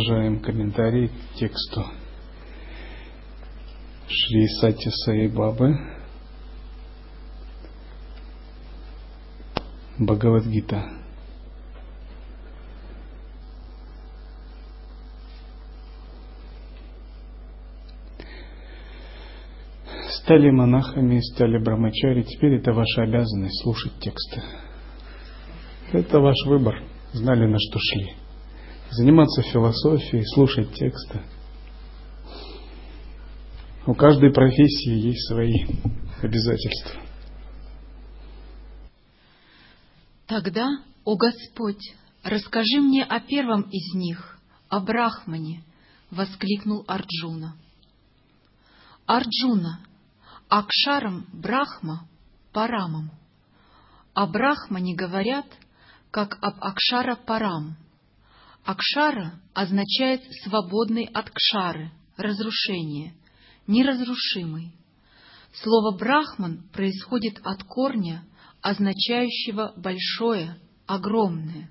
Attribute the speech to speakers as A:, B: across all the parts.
A: продолжаем комментарий к тексту Шри Сати Саи Бабы Бхагавадгита. Стали монахами, стали брамачари, теперь это ваша обязанность слушать тексты. Это ваш выбор, знали на что шли заниматься философией, слушать тексты. У каждой профессии есть свои обязательства.
B: Тогда, о Господь, расскажи мне о первом из них, о Брахмане, воскликнул Арджуна. Арджуна, Акшарам Брахма Парамам. О Брахмане говорят, как об Акшара Парам – Акшара означает свободный от кшары, разрушение, неразрушимый. Слово брахман происходит от корня, означающего большое, огромное.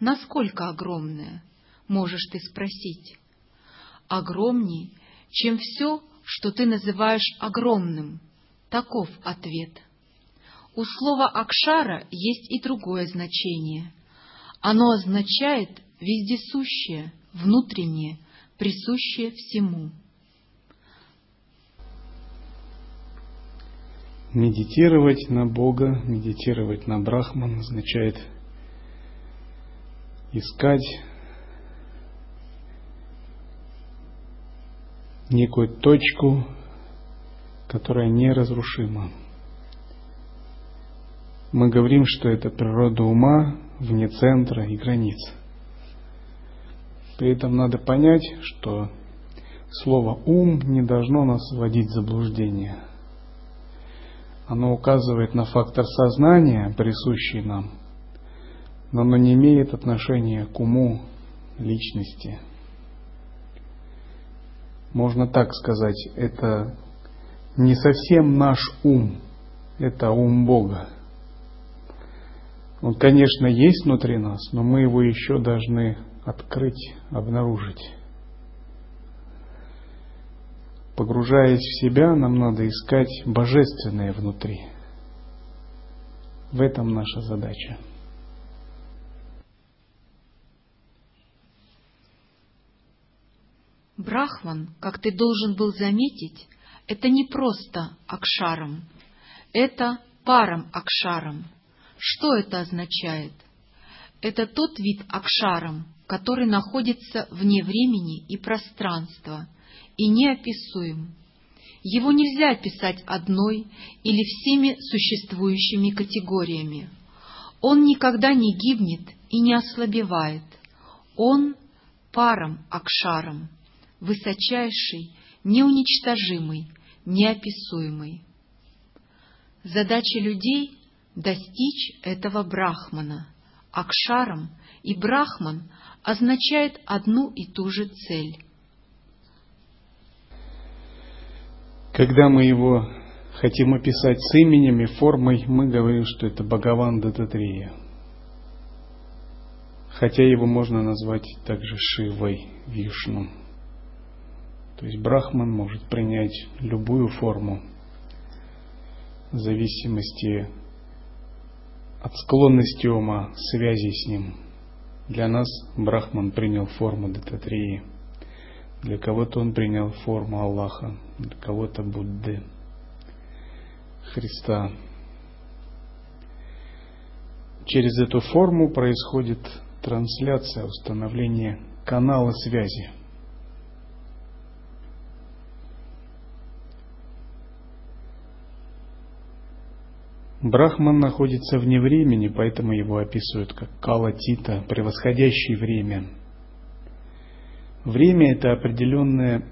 B: Насколько огромное, можешь ты спросить? Огромней, чем все, что ты называешь огромным. Таков ответ. У слова «акшара» есть и другое значение. Оно означает вездесущее, внутреннее, присущее всему.
A: Медитировать на Бога, медитировать на Брахман означает искать некую точку, которая неразрушима. Мы говорим, что это природа ума вне центра и границ – при этом надо понять, что слово «ум» не должно нас вводить в заблуждение. Оно указывает на фактор сознания, присущий нам, но оно не имеет отношения к уму личности. Можно так сказать, это не совсем наш ум, это ум Бога. Он, конечно, есть внутри нас, но мы его еще должны открыть, обнаружить. Погружаясь в себя, нам надо искать божественное внутри. В этом наша задача.
B: Брахман, как ты должен был заметить, это не просто акшаром, это паром акшаром. Что это означает? Это тот вид акшаром, который находится вне времени и пространства и неописуем. Его нельзя описать одной или всеми существующими категориями. Он никогда не гибнет и не ослабевает. Он паром Акшаром, высочайший, неуничтожимый, неописуемый. Задача людей — достичь этого Брахмана. Акшарам и Брахман означает одну и ту же цель.
A: Когда мы его хотим описать с именем и формой, мы говорим, что это Бхагаван Дататрия. Хотя его можно назвать также Шивой, Вишну. То есть Брахман может принять любую форму в зависимости от склонности ума, связи с ним – для нас Брахман принял форму Дататрии. Для кого-то он принял форму Аллаха, для кого-то Будды, Христа. Через эту форму происходит трансляция, установление канала связи. Брахман находится вне времени, поэтому его описывают как калатита, превосходящий время. Время – это определенное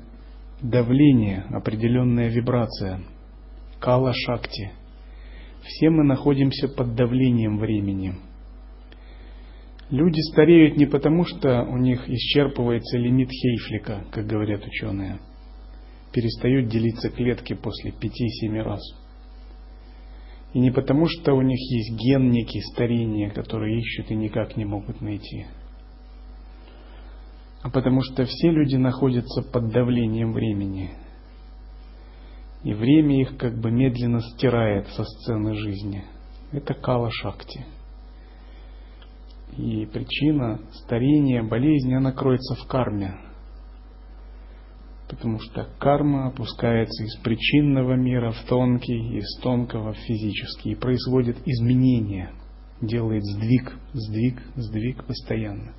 A: давление, определенная вибрация. Кала-шакти. Все мы находимся под давлением времени. Люди стареют не потому, что у них исчерпывается лимит Хейфлика, как говорят ученые. Перестают делиться клетки после 5-7 раз. И не потому, что у них есть ген некий старения, который ищут и никак не могут найти. А потому что все люди находятся под давлением времени. И время их как бы медленно стирает со сцены жизни. Это кала шакти. И причина старения, болезни, она кроется в карме. Потому что карма опускается из причинного мира в тонкий, из тонкого в физический и производит изменения, делает сдвиг, сдвиг, сдвиг постоянно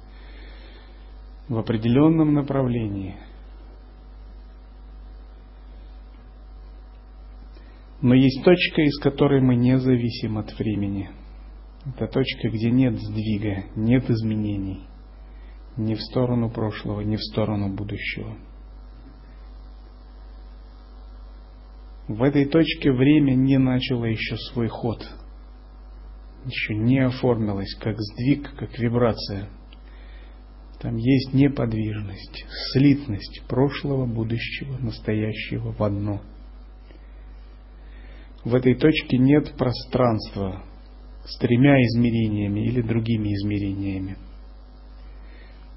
A: в определенном направлении. Но есть точка, из которой мы не зависим от времени – это точка, где нет сдвига, нет изменений. Ни в сторону прошлого, ни в сторону будущего. В этой точке время не начало еще свой ход. Еще не оформилось как сдвиг, как вибрация. Там есть неподвижность, слитность прошлого, будущего, настоящего в одно. В этой точке нет пространства, с тремя измерениями или другими измерениями.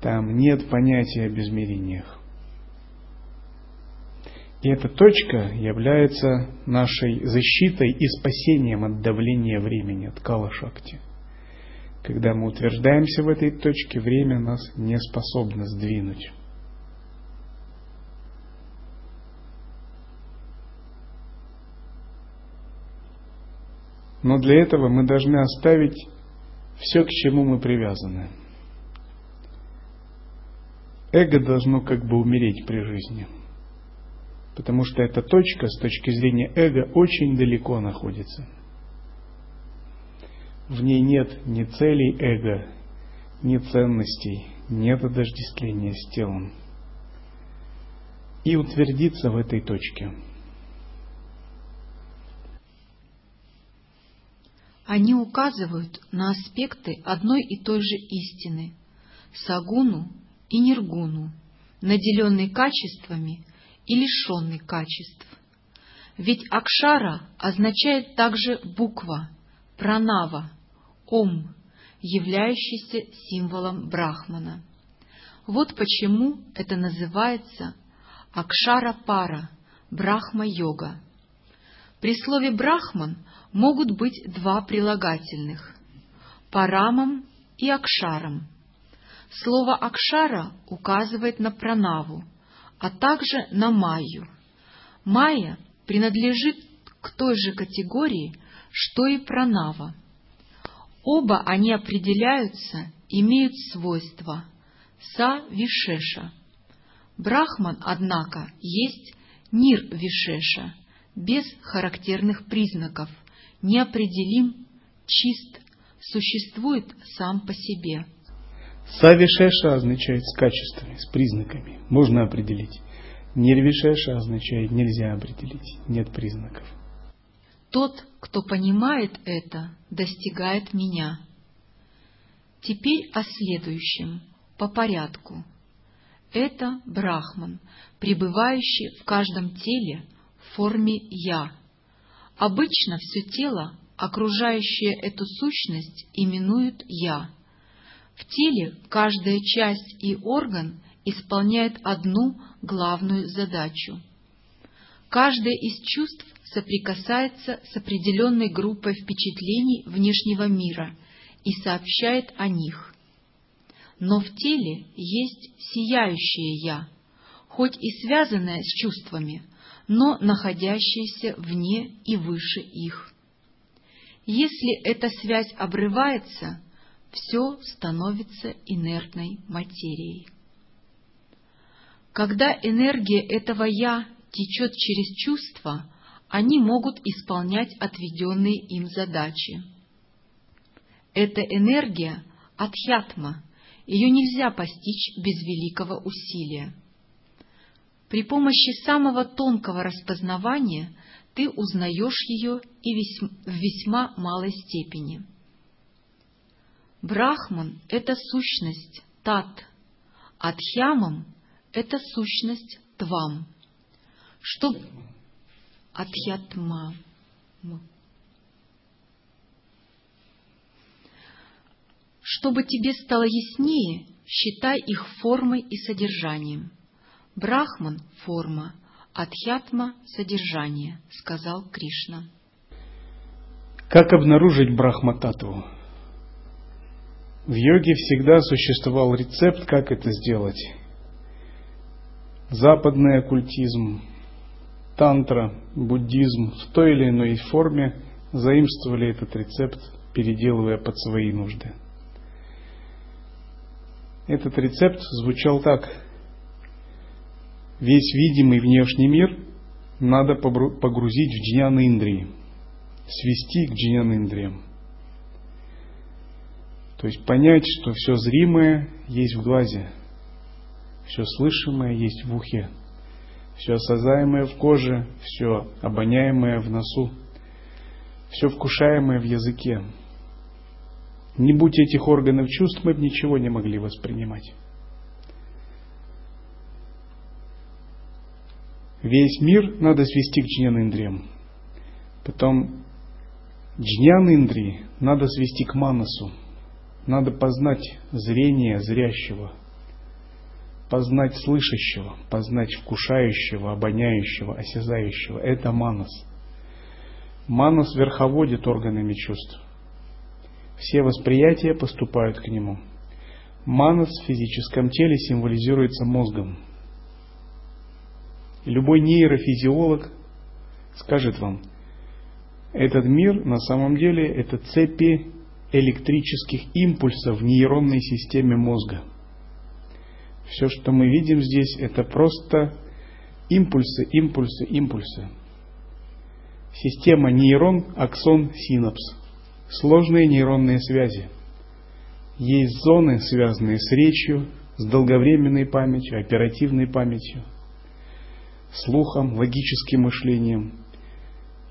A: Там нет понятия об измерениях. И эта точка является нашей защитой и спасением от давления времени, от кала-шакти. Когда мы утверждаемся в этой точке, время нас не способно сдвинуть. Но для этого мы должны оставить все, к чему мы привязаны. Эго должно как бы умереть при жизни. Потому что эта точка с точки зрения эго очень далеко находится. В ней нет ни целей эго, ни ценностей, нет отождествления с телом. И утвердиться в этой точке –
B: Они указывают на аспекты одной и той же истины – сагуну и ниргуну, наделенный качествами и лишенный качеств. Ведь акшара означает также буква, пранава, ом, являющийся символом брахмана. Вот почему это называется акшара-пара, брахма-йога. При слове «брахман» могут быть два прилагательных – парамом и акшаром. Слово акшара указывает на пранаву, а также на майю. Майя принадлежит к той же категории, что и пранава. Оба они определяются, имеют свойства са-вишеша. Брахман, однако, есть нир-вишеша, без характерных признаков – неопределим, чист, существует сам по себе.
A: Савишеша означает с качествами, с признаками. Можно определить. Нервишеша означает нельзя определить, нет признаков.
B: Тот, кто понимает это, достигает меня. Теперь о следующем, по порядку. Это Брахман, пребывающий в каждом теле в форме «я», Обычно все тело, окружающее эту сущность, именуют «я». В теле каждая часть и орган исполняет одну главную задачу. Каждое из чувств соприкасается с определенной группой впечатлений внешнего мира и сообщает о них. Но в теле есть сияющее «я», хоть и связанное с чувствами – но находящиеся вне и выше их. Если эта связь обрывается, все становится инертной материей. Когда энергия этого «я» течет через чувства, они могут исполнять отведенные им задачи. Эта энергия – адхьятма, ее нельзя постичь без великого усилия. При помощи самого тонкого распознавания ты узнаешь ее и в весьма малой степени. Брахман — это сущность Тат, а Дхьямам — это сущность Твам. Что... Адхьятма. Чтобы тебе стало яснее, считай их формой и содержанием. Брахман — форма, Адхьятма — содержание, сказал Кришна.
A: Как обнаружить Брахмататву? В йоге всегда существовал рецепт, как это сделать. Западный оккультизм, тантра, буддизм в той или иной форме заимствовали этот рецепт, переделывая под свои нужды. Этот рецепт звучал так. Весь видимый внешний мир надо погрузить в джнян индрии, свести к джнян индриям. То есть понять, что все зримое есть в глазе, все слышимое есть в ухе, все осязаемое в коже, все обоняемое в носу, все вкушаемое в языке. Не будь этих органов чувств, мы бы ничего не могли воспринимать. Весь мир надо свести к джнян Потом джнян надо свести к манасу. Надо познать зрение зрящего, познать слышащего, познать вкушающего, обоняющего, осязающего. Это манас. Манас верховодит органами чувств. Все восприятия поступают к нему. Манас в физическом теле символизируется мозгом. Любой нейрофизиолог скажет вам, этот мир на самом деле это цепи электрических импульсов в нейронной системе мозга. Все, что мы видим здесь, это просто импульсы, импульсы, импульсы. Система нейрон, аксон, синапс. Сложные нейронные связи. Есть зоны, связанные с речью, с долговременной памятью, оперативной памятью, слухом, логическим мышлением.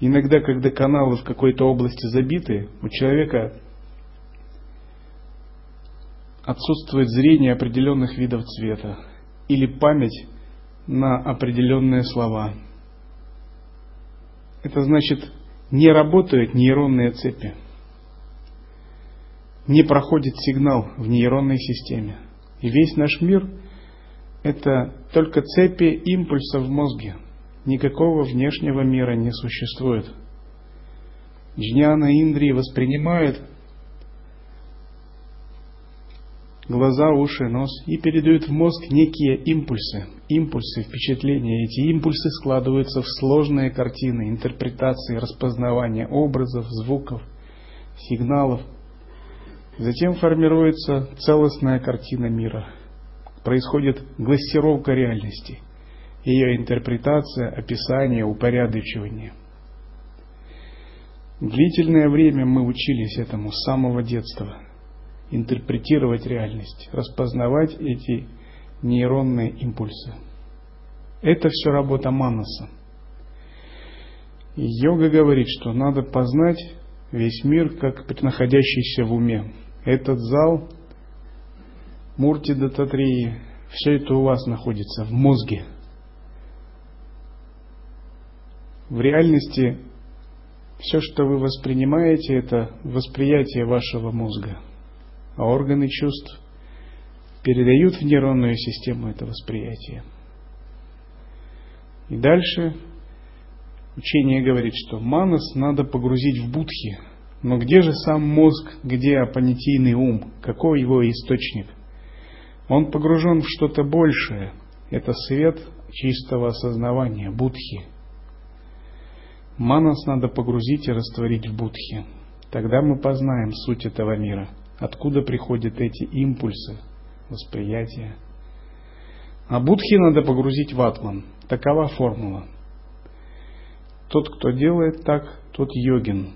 A: Иногда, когда каналы в какой-то области забиты, у человека отсутствует зрение определенных видов цвета или память на определенные слова. Это значит, не работают нейронные цепи, не проходит сигнал в нейронной системе. И весь наш мир – это только цепи импульсов в мозге. Никакого внешнего мира не существует. Джняна Индрии воспринимают глаза, уши, нос и передают в мозг некие импульсы, импульсы, впечатления. Эти импульсы складываются в сложные картины, интерпретации, распознавания образов, звуков, сигналов. Затем формируется целостная картина мира. Происходит глассировка реальности, ее интерпретация, описание, упорядочивание. Длительное время мы учились этому с самого детства – интерпретировать реальность, распознавать эти нейронные импульсы. Это все работа Манаса. Йога говорит, что надо познать весь мир как находящийся в уме. Этот зал, Мурти Дататрии, все это у вас находится в мозге. В реальности все, что вы воспринимаете, это восприятие вашего мозга – а органы чувств передают в нейронную систему это восприятие. И дальше учение говорит, что манас надо погрузить в будхи. Но где же сам мозг, где апонятийный ум, какой его источник? Он погружен в что-то большее. Это свет чистого осознавания, будхи. Манас надо погрузить и растворить в будхи. Тогда мы познаем суть этого мира – Откуда приходят эти импульсы, восприятия? А будхи надо погрузить в атман. Такова формула. Тот, кто делает так, тот йогин.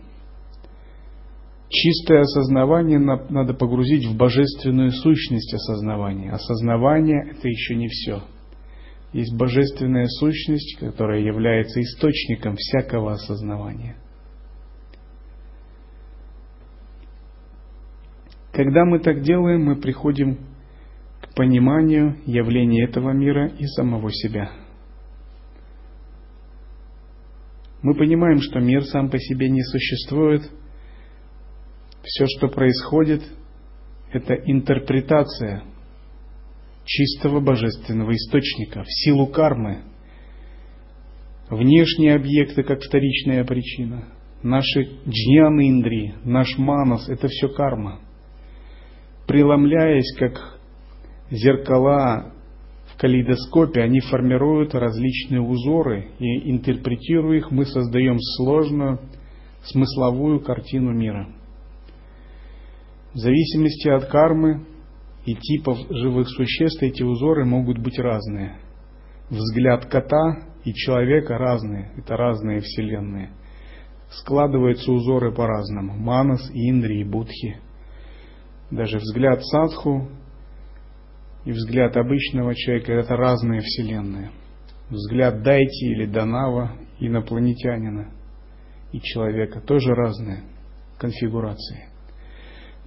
A: Чистое осознавание надо погрузить в божественную сущность осознавания. Осознавание – это еще не все. Есть божественная сущность, которая является источником всякого осознавания. Когда мы так делаем, мы приходим к пониманию явления этого мира и самого себя. Мы понимаем, что мир сам по себе не существует. Все, что происходит, это интерпретация чистого божественного источника в силу кармы. Внешние объекты, как вторичная причина. Наши джняны индри, наш манас – это все карма. Преломляясь, как зеркала в калейдоскопе, они формируют различные узоры, и интерпретируя их, мы создаем сложную смысловую картину мира. В зависимости от кармы и типов живых существ эти узоры могут быть разные. Взгляд кота и человека разные, это разные вселенные. Складываются узоры по-разному. Манас, Индри и Будхи. Даже взгляд садху и взгляд обычного человека – это разные вселенные. Взгляд Дайти или Данава, инопланетянина и человека тоже разные конфигурации.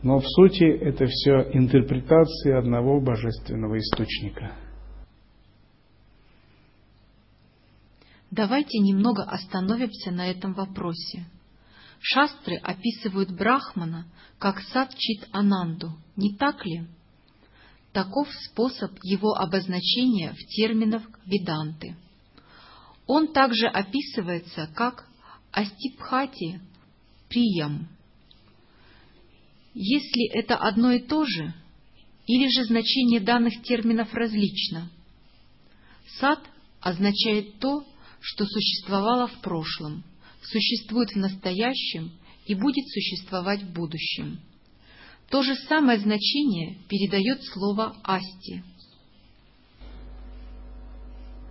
A: Но в сути это все интерпретации одного божественного источника.
B: Давайте немного остановимся на этом вопросе. Шастры описывают Брахмана как Сатчит Ананду, не так ли? Таков способ его обозначения в терминах Веданты. Он также описывается как Астипхати Приям, если это одно и то же, или же значение данных терминов различно? Сад означает то, что существовало в прошлом, существует в настоящем и будет существовать в будущем. То же самое значение передает слово «асти».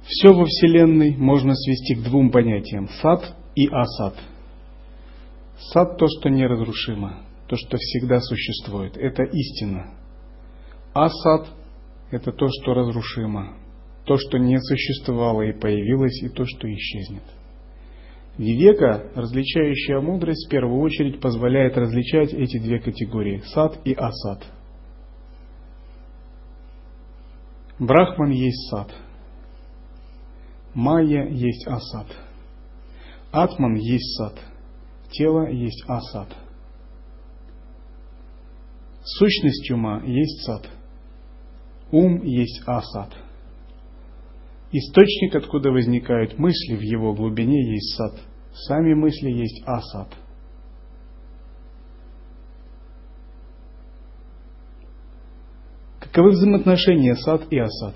A: Все во Вселенной можно свести к двум понятиям – сад и асад. Сад – то, что неразрушимо, то, что всегда существует. Это истина. Асад – это то, что разрушимо, то, что не существовало и появилось, и то, что исчезнет. Вивека, различающая мудрость, в первую очередь позволяет различать эти две категории – сад и асад. Брахман есть сад. Майя есть асад. Атман есть сад. Тело есть асад. Сущность ума есть сад. Ум есть асад. Источник, откуда возникают мысли в его глубине, есть сад. Сами мысли есть асад. Каковы взаимоотношения сад и асад?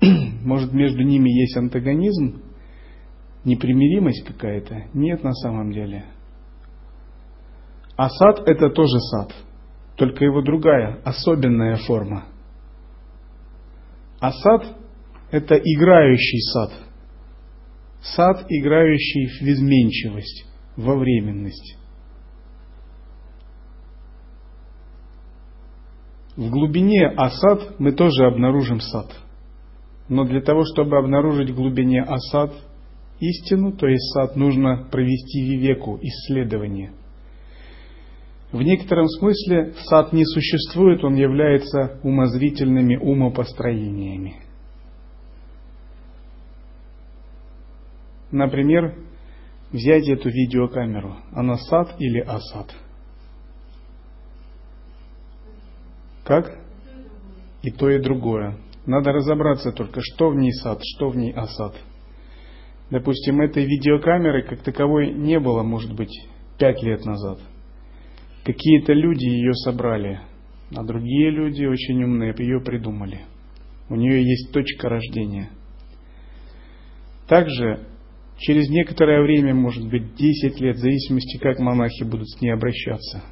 A: Может, между ними есть антагонизм, непримиримость какая-то? Нет на самом деле. Асад – это тоже сад – только его другая, особенная форма. А сад – это играющий сад. Сад, играющий в изменчивость, во временность. В глубине асад мы тоже обнаружим сад. Но для того, чтобы обнаружить в глубине асад истину, то есть сад, нужно провести вивеку, исследование – в некотором смысле сад не существует, он является умозрительными умопостроениями. Например, взять эту видеокамеру. Она сад или асад? Как? И то, и другое. Надо разобраться только, что в ней сад, что в ней асад. Допустим, этой видеокамеры как таковой не было, может быть, пять лет назад – Какие-то люди ее собрали, а другие люди очень умные ее придумали. У нее есть точка рождения. Также через некоторое время, может быть 10 лет, в зависимости, как монахи будут с ней обращаться,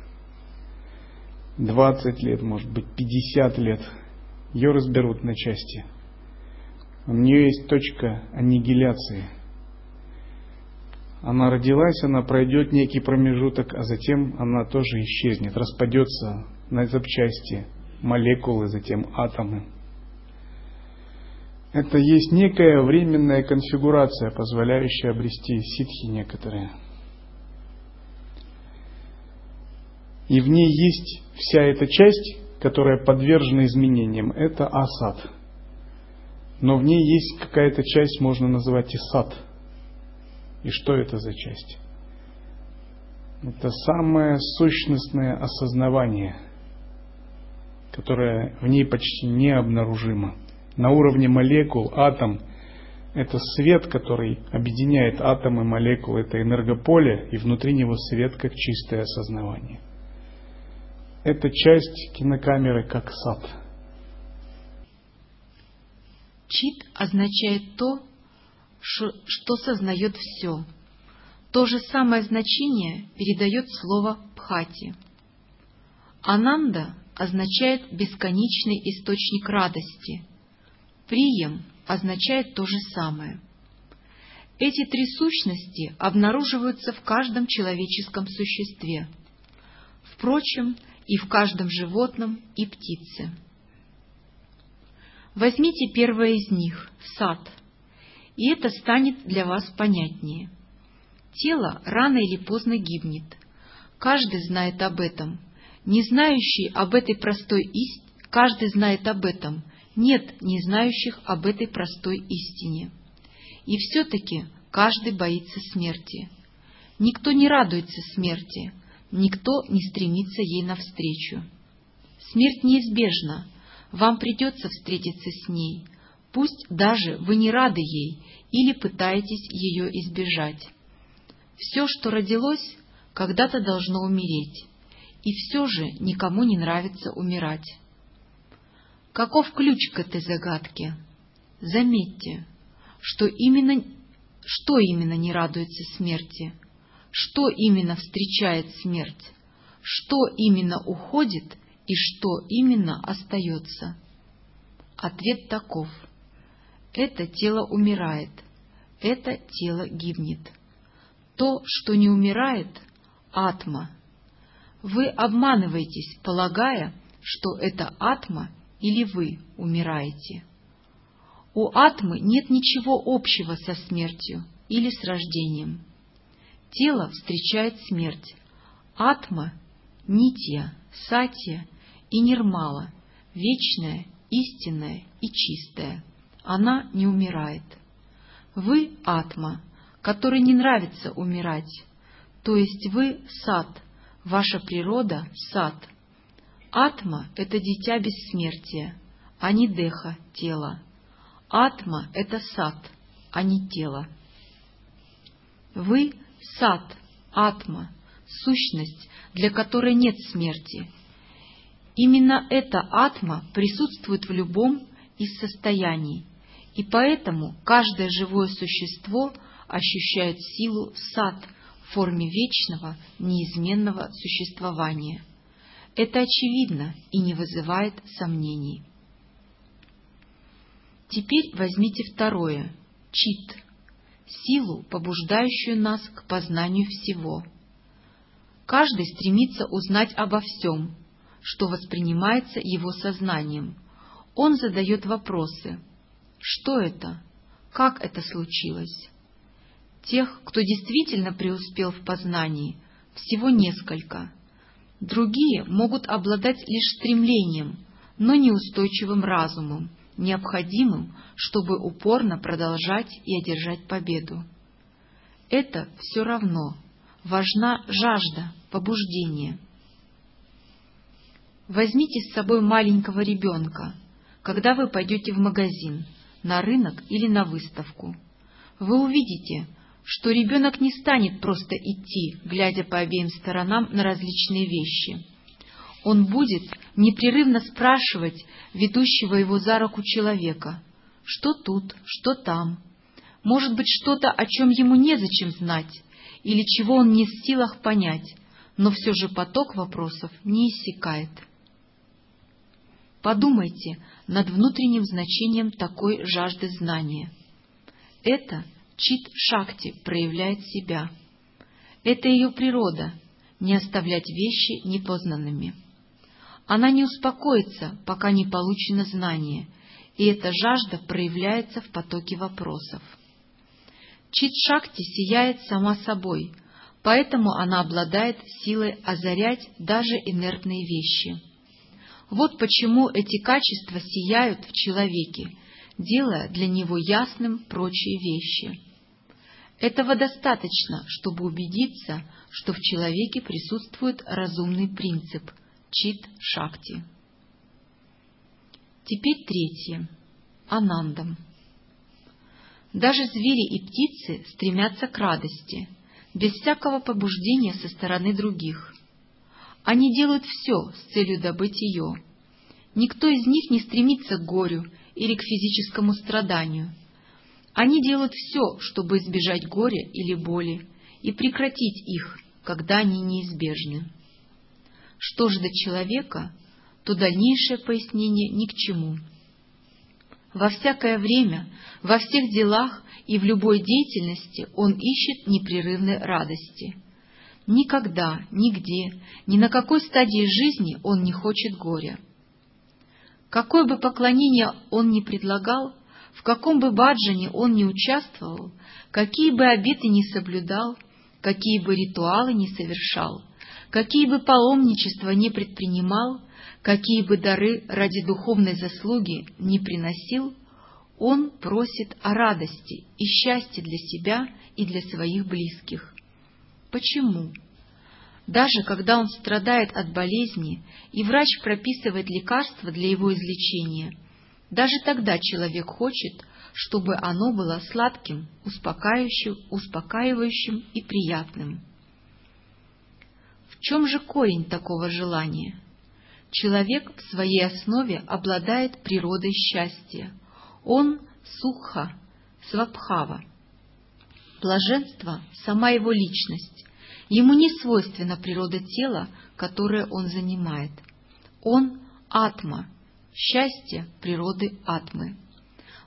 A: 20 лет, может быть 50 лет, ее разберут на части. У нее есть точка аннигиляции. Она родилась, она пройдет некий промежуток, а затем она тоже исчезнет, распадется на запчасти, молекулы, затем атомы. Это есть некая временная конфигурация, позволяющая обрести ситхи некоторые. И в ней есть вся эта часть, которая подвержена изменениям. Это асад. Но в ней есть какая-то часть, можно называть и сад. И что это за часть? Это самое сущностное осознавание, которое в ней почти необнаружимо на уровне молекул, атом – это свет, который объединяет атомы, молекулы, это энергополе, и внутри него свет как чистое осознавание. Это часть кинокамеры как сад.
B: Чит означает то, что сознает все. То же самое значение передает слово «пхати». Ананда означает бесконечный источник радости – Прием означает то же самое. Эти три сущности обнаруживаются в каждом человеческом существе, впрочем, и в каждом животном и птице. Возьмите первое из них – сад, и это станет для вас понятнее. Тело рано или поздно гибнет. Каждый знает об этом. Не знающий об этой простой истине, каждый знает об этом – нет не знающих об этой простой истине. И все-таки каждый боится смерти. Никто не радуется смерти, никто не стремится ей навстречу. Смерть неизбежна, вам придется встретиться с ней, пусть даже вы не рады ей или пытаетесь ее избежать. Все, что родилось, когда-то должно умереть, и все же никому не нравится умирать. Каков ключ к этой загадке? Заметьте, что именно, что именно не радуется смерти, что именно встречает смерть, что именно уходит и что именно остается. Ответ таков. Это тело умирает, это тело гибнет. То, что не умирает, атма. Вы обманываетесь, полагая, что это атма или вы умираете. У атмы нет ничего общего со смертью или с рождением. Тело встречает смерть. Атма — нитья, сатья и нирмала, вечная, истинная и чистая. Она не умирает. Вы — атма, которой не нравится умирать, то есть вы — сад, ваша природа — сад — Атма — это дитя бессмертия, а не деха — тело. Атма — это сад, а не тело. Вы — сад, атма, сущность, для которой нет смерти. Именно эта атма присутствует в любом из состояний, и поэтому каждое живое существо ощущает силу сад в форме вечного, неизменного существования. Это очевидно и не вызывает сомнений. Теперь возьмите второе – чит, силу, побуждающую нас к познанию всего. Каждый стремится узнать обо всем, что воспринимается его сознанием. Он задает вопросы. Что это? Как это случилось? Тех, кто действительно преуспел в познании, всего несколько – Другие могут обладать лишь стремлением, но неустойчивым разумом, необходимым, чтобы упорно продолжать и одержать победу. Это все равно. Важна жажда, побуждение. Возьмите с собой маленького ребенка, когда вы пойдете в магазин, на рынок или на выставку. Вы увидите, что ребенок не станет просто идти, глядя по обеим сторонам на различные вещи. Он будет непрерывно спрашивать ведущего его за руку человека, что тут, что там. Может быть, что-то, о чем ему незачем знать, или чего он не в силах понять, но все же поток вопросов не иссякает. Подумайте над внутренним значением такой жажды знания. Это Чит Шакти проявляет себя. Это ее природа — не оставлять вещи непознанными. Она не успокоится, пока не получено знание, и эта жажда проявляется в потоке вопросов. Чит-шакти сияет сама собой, поэтому она обладает силой озарять даже инертные вещи. Вот почему эти качества сияют в человеке, делая для него ясным прочие вещи. Этого достаточно, чтобы убедиться, что в человеке присутствует разумный принцип – Чит-шакти. Теперь третье. Анандам. Даже звери и птицы стремятся к радости, без всякого побуждения со стороны других. Они делают все с целью добыть ее. Никто из них не стремится к горю или к физическому страданию. Они делают все, чтобы избежать горя или боли и прекратить их, когда они неизбежны. Что же до человека, то дальнейшее пояснение ни к чему. Во всякое время, во всех делах и в любой деятельности он ищет непрерывной радости. Никогда, нигде, ни на какой стадии жизни он не хочет горя. Какое бы поклонение он ни предлагал, в каком бы баджане он ни участвовал, какие бы обеты ни соблюдал, какие бы ритуалы ни совершал — Какие бы паломничества ни предпринимал, какие бы дары ради духовной заслуги не приносил, он просит о радости и счастье для себя и для своих близких. Почему? Даже когда он страдает от болезни, и врач прописывает лекарства для его излечения, даже тогда человек хочет, чтобы оно было сладким, успокаивающим, успокаивающим и приятным чем же корень такого желания? Человек в своей основе обладает природой счастья. Он сухха, свабхава. Блаженство — сама его личность. Ему не свойственна природа тела, которое он занимает. Он — атма, счастье природы атмы.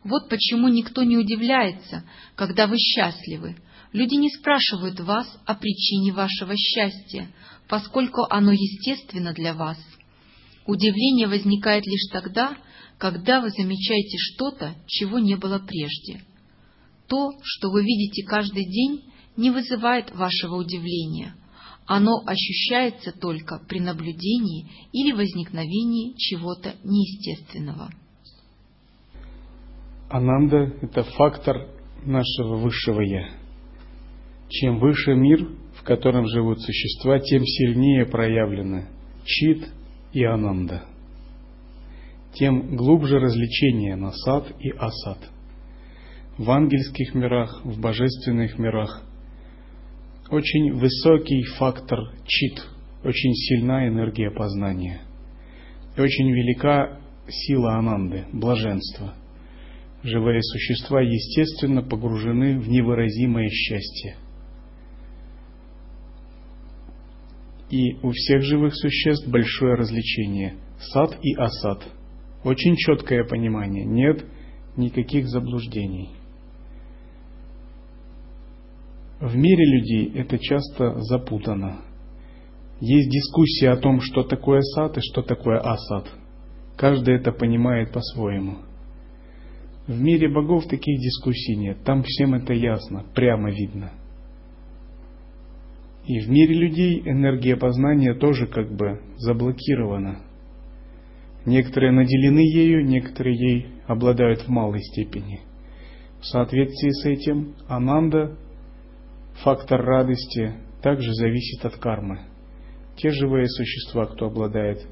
B: Вот почему никто не удивляется, когда вы счастливы. Люди не спрашивают вас о причине вашего счастья, поскольку оно естественно для вас. Удивление возникает лишь тогда, когда вы замечаете что-то, чего не было прежде. То, что вы видите каждый день, не вызывает вашего удивления. Оно ощущается только при наблюдении или возникновении чего-то неестественного.
A: Ананда – это фактор нашего высшего «я». Чем выше мир, котором живут существа, тем сильнее проявлены чит и ананда. Тем глубже развлечение на сад и асад. В ангельских мирах, в божественных мирах очень высокий фактор чит, очень сильна энергия познания. И очень велика сила ананды, блаженства. Живые существа, естественно, погружены в невыразимое счастье – И у всех живых существ большое развлечение. Сад и асад. Очень четкое понимание. Нет никаких заблуждений. В мире людей это часто запутано. Есть дискуссия о том, что такое сад и что такое асад. Каждый это понимает по-своему. В мире богов таких дискуссий нет. Там всем это ясно, прямо видно. И в мире людей энергия познания тоже как бы заблокирована. Некоторые наделены ею, некоторые ей обладают в малой степени. В соответствии с этим ананда, фактор радости, также зависит от кармы. Те живые существа, кто обладает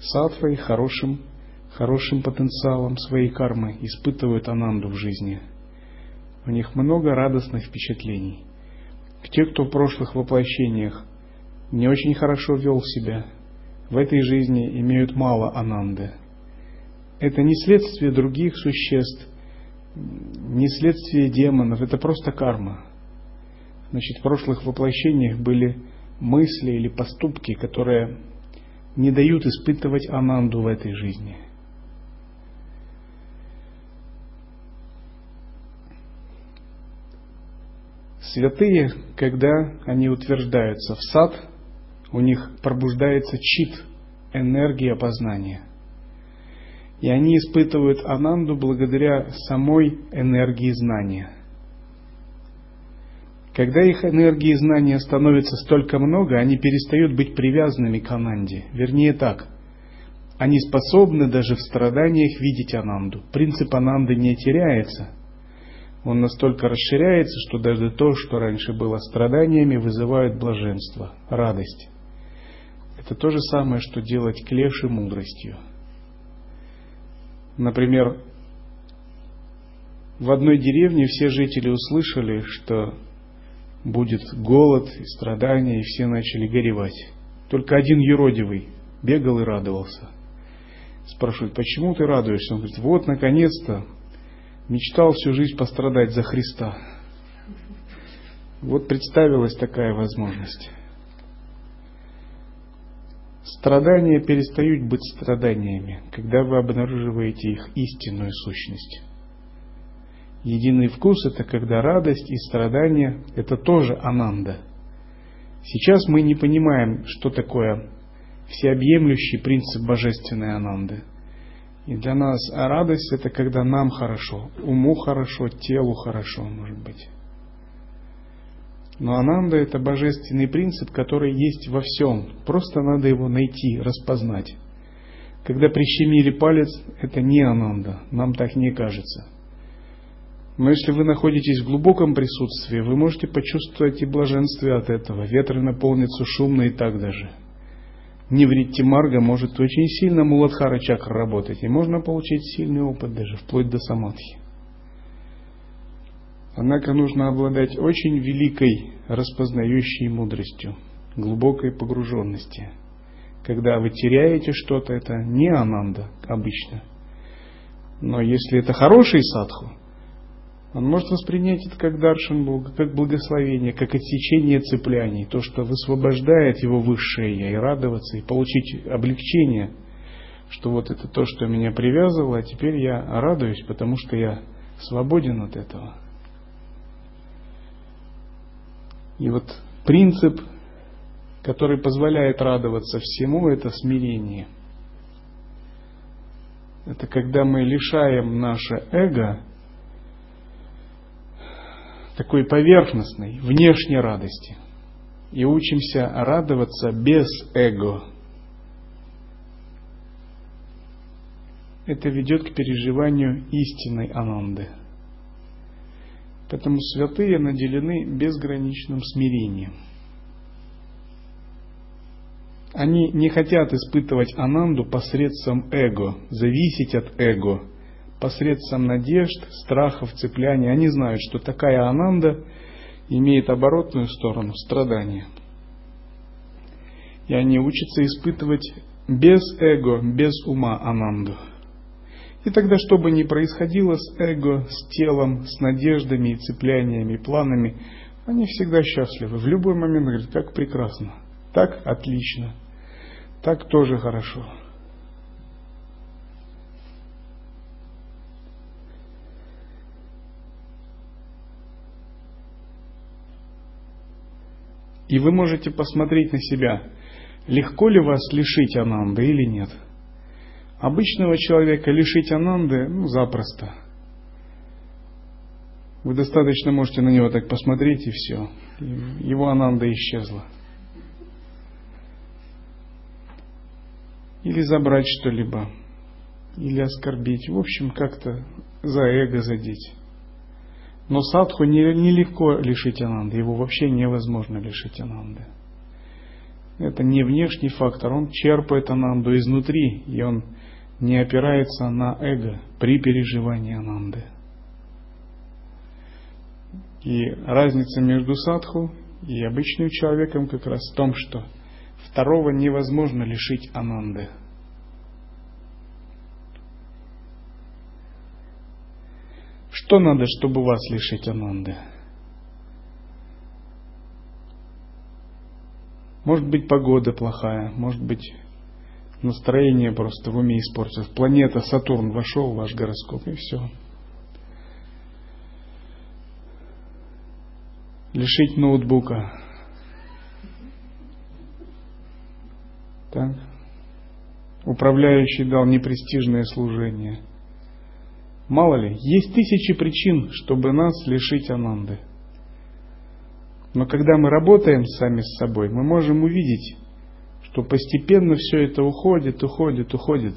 A: сатвой, хорошим, хорошим потенциалом своей кармы, испытывают ананду в жизни. У них много радостных впечатлений – те, кто в прошлых воплощениях не очень хорошо вел себя, в этой жизни имеют мало ананды. Это не следствие других существ, не следствие демонов, это просто карма. Значит, в прошлых воплощениях были мысли или поступки, которые не дают испытывать ананду в этой жизни – Святые, когда они утверждаются в сад, у них пробуждается чит, энергия познания. И они испытывают ананду благодаря самой энергии знания. Когда их энергии знания становится столько много, они перестают быть привязанными к ананде. Вернее так, они способны даже в страданиях видеть ананду. Принцип ананды не теряется. Он настолько расширяется, что даже то, что раньше было страданиями, вызывает блаженство, радость. Это то же самое, что делать клеши мудростью. Например, в одной деревне все жители услышали, что будет голод и страдания, и все начали горевать. Только один юродивый бегал и радовался. Спрашивают, почему ты радуешься? Он говорит, вот, наконец-то, мечтал всю жизнь пострадать за Христа. Вот представилась такая возможность. Страдания перестают быть страданиями, когда вы обнаруживаете их истинную сущность. Единый вкус – это когда радость и страдания – это тоже ананда. Сейчас мы не понимаем, что такое всеобъемлющий принцип божественной ананды. И для нас радость – это когда нам хорошо, уму хорошо, телу хорошо, может быть. Но ананда – это божественный принцип, который есть во всем. Просто надо его найти, распознать. Когда прищемили палец, это не ананда, нам так не кажется. Но если вы находитесь в глубоком присутствии, вы можете почувствовать и блаженствие от этого. Ветры наполнятся шумно и так даже. Невритти Марга может очень сильно Муладхара чакра работать, и можно получить сильный опыт даже, вплоть до самадхи. Однако нужно обладать очень великой распознающей мудростью, глубокой погруженности. Когда вы теряете что-то, это не ананда обычно. Но если это хороший садху, он может воспринять это как даршан, как благословение, как отсечение цепляний, то, что высвобождает его высшее я, и радоваться, и получить облегчение, что вот это то, что меня привязывало, а теперь я радуюсь, потому что я свободен от этого. И вот принцип, который позволяет радоваться всему, это смирение. Это когда мы лишаем наше эго такой поверхностной, внешней радости и учимся радоваться без эго. Это ведет к переживанию истинной ананды – Поэтому святые наделены безграничным смирением. Они не хотят испытывать ананду посредством эго, зависеть от эго, посредством надежд, страхов, цепляния. Они знают, что такая ананда имеет оборотную сторону страдания. И они учатся испытывать без эго, без ума ананду – и тогда, что бы ни происходило с эго, с телом, с надеждами и цепляниями, планами, они всегда счастливы. В любой момент говорят, как прекрасно, так отлично, так тоже хорошо. И вы можете посмотреть на себя, легко ли вас лишить ананды или нет – Обычного человека лишить ананды, ну, запросто. Вы достаточно можете на него так посмотреть и все. Его ананда исчезла. Или забрать что-либо. Или оскорбить. В общем, как-то за эго задеть. Но садху нелегко не лишить ананды. Его вообще невозможно лишить ананды. Это не внешний фактор. Он черпает ананду изнутри. И он не опирается на эго при переживании ананды. И разница между садху и обычным человеком как раз в том, что второго невозможно лишить ананды. Что надо, чтобы вас лишить ананды? Может быть погода плохая, может быть настроение просто в уме испортилось. Планета Сатурн вошел в ваш гороскоп, и все. лишить ноутбука. Так? Управляющий дал непрестижное служение. Мало ли, есть тысячи причин, чтобы нас лишить ананды. Но когда мы работаем сами с собой, мы можем увидеть, что постепенно все это уходит, уходит, уходит,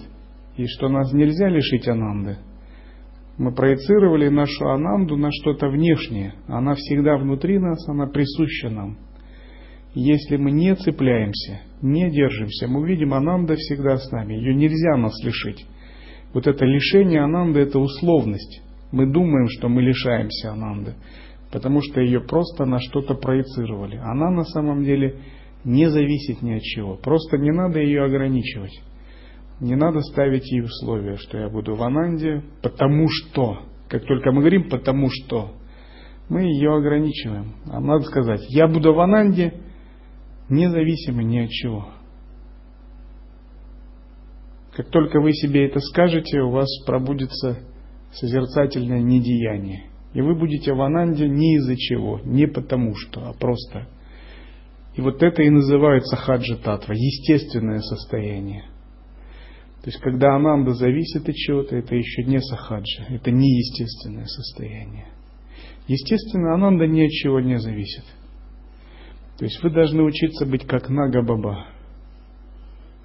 A: и что нас нельзя лишить ананды. Мы проецировали нашу ананду на что-то внешнее. Она всегда внутри нас, она присуща нам. Если мы не цепляемся, не держимся, мы увидим, ананда всегда с нами. Ее нельзя нас лишить. Вот это лишение ананды – это условность. Мы думаем, что мы лишаемся ананды, потому что ее просто на что-то проецировали. Она на самом деле не зависит ни от чего. Просто не надо ее ограничивать. Не надо ставить ей условия, что я буду в Ананде, потому что. Как только мы говорим «потому что», мы ее ограничиваем. А надо сказать «я буду в Ананде, независимо ни от чего». Как только вы себе это скажете, у вас пробудется созерцательное недеяние. И вы будете в Ананде не из-за чего, не потому что, а просто. И вот это и называется хаджа татва, естественное состояние – то есть, когда ананда зависит от чего-то, это еще не сахаджа, это не естественное состояние. Естественно, ананда ни от чего не зависит. То есть вы должны учиться быть как Нага Баба.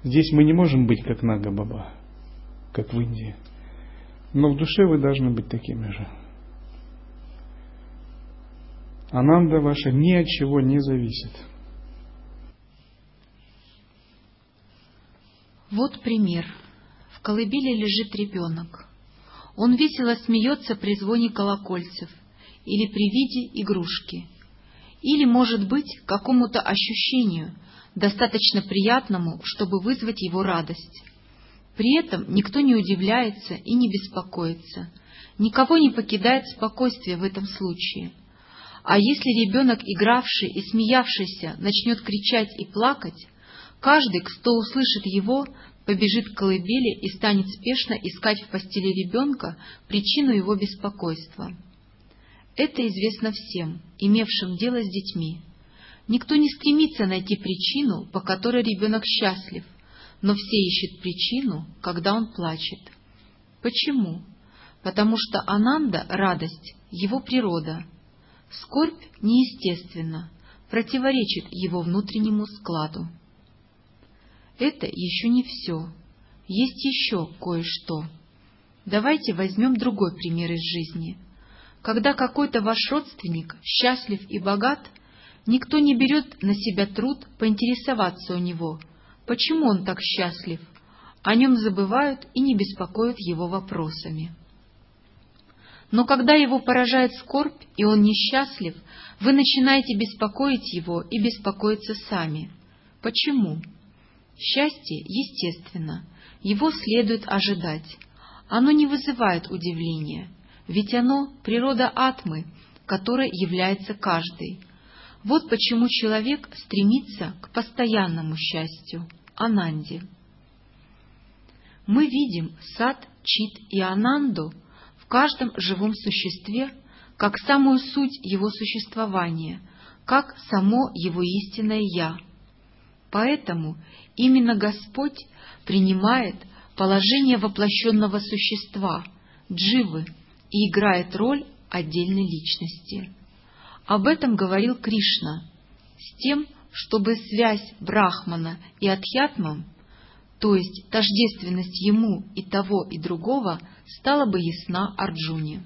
A: Здесь мы не можем быть как Нага Баба, как в Индии. Но в душе вы должны быть такими же. Ананда ваша ни от чего не зависит.
B: Вот пример – колыбели лежит ребенок. Он весело смеется при звоне колокольцев или при виде игрушки, или, может быть, какому-то ощущению, достаточно приятному, чтобы вызвать его радость. При этом никто не удивляется и не беспокоится, никого не покидает спокойствие в этом случае. А если ребенок, игравший и смеявшийся, начнет кричать и плакать, каждый, кто услышит его, побежит к колыбели и станет спешно искать в постели ребенка причину его беспокойства. Это известно всем, имевшим дело с детьми. Никто не стремится найти причину, по которой ребенок счастлив, но все ищут причину, когда он плачет. Почему? Потому что ананда, радость, его природа. Скорбь неестественна, противоречит его внутреннему складу. Это еще не все. Есть еще кое-что. Давайте возьмем другой пример из жизни. Когда какой-то ваш родственник счастлив и богат, никто не берет на себя труд поинтересоваться у него, почему он так счастлив, о нем забывают и не беспокоят его вопросами. Но когда его поражает скорбь, и он несчастлив, вы начинаете беспокоить его и беспокоиться сами. Почему? Счастье естественно, его следует ожидать. Оно не вызывает удивления, ведь оно — природа атмы, которой является каждый. Вот почему человек стремится к постоянному счастью, ананде. Мы видим сад, чит и ананду в каждом живом существе как самую суть его существования, как само его истинное «я». Поэтому Именно Господь принимает положение воплощенного существа, дживы, и играет роль отдельной личности. Об этом говорил Кришна, с тем, чтобы связь Брахмана и Адхьятмам, то есть тождественность ему и того и другого, стала бы ясна Арджуне.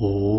A: Oh.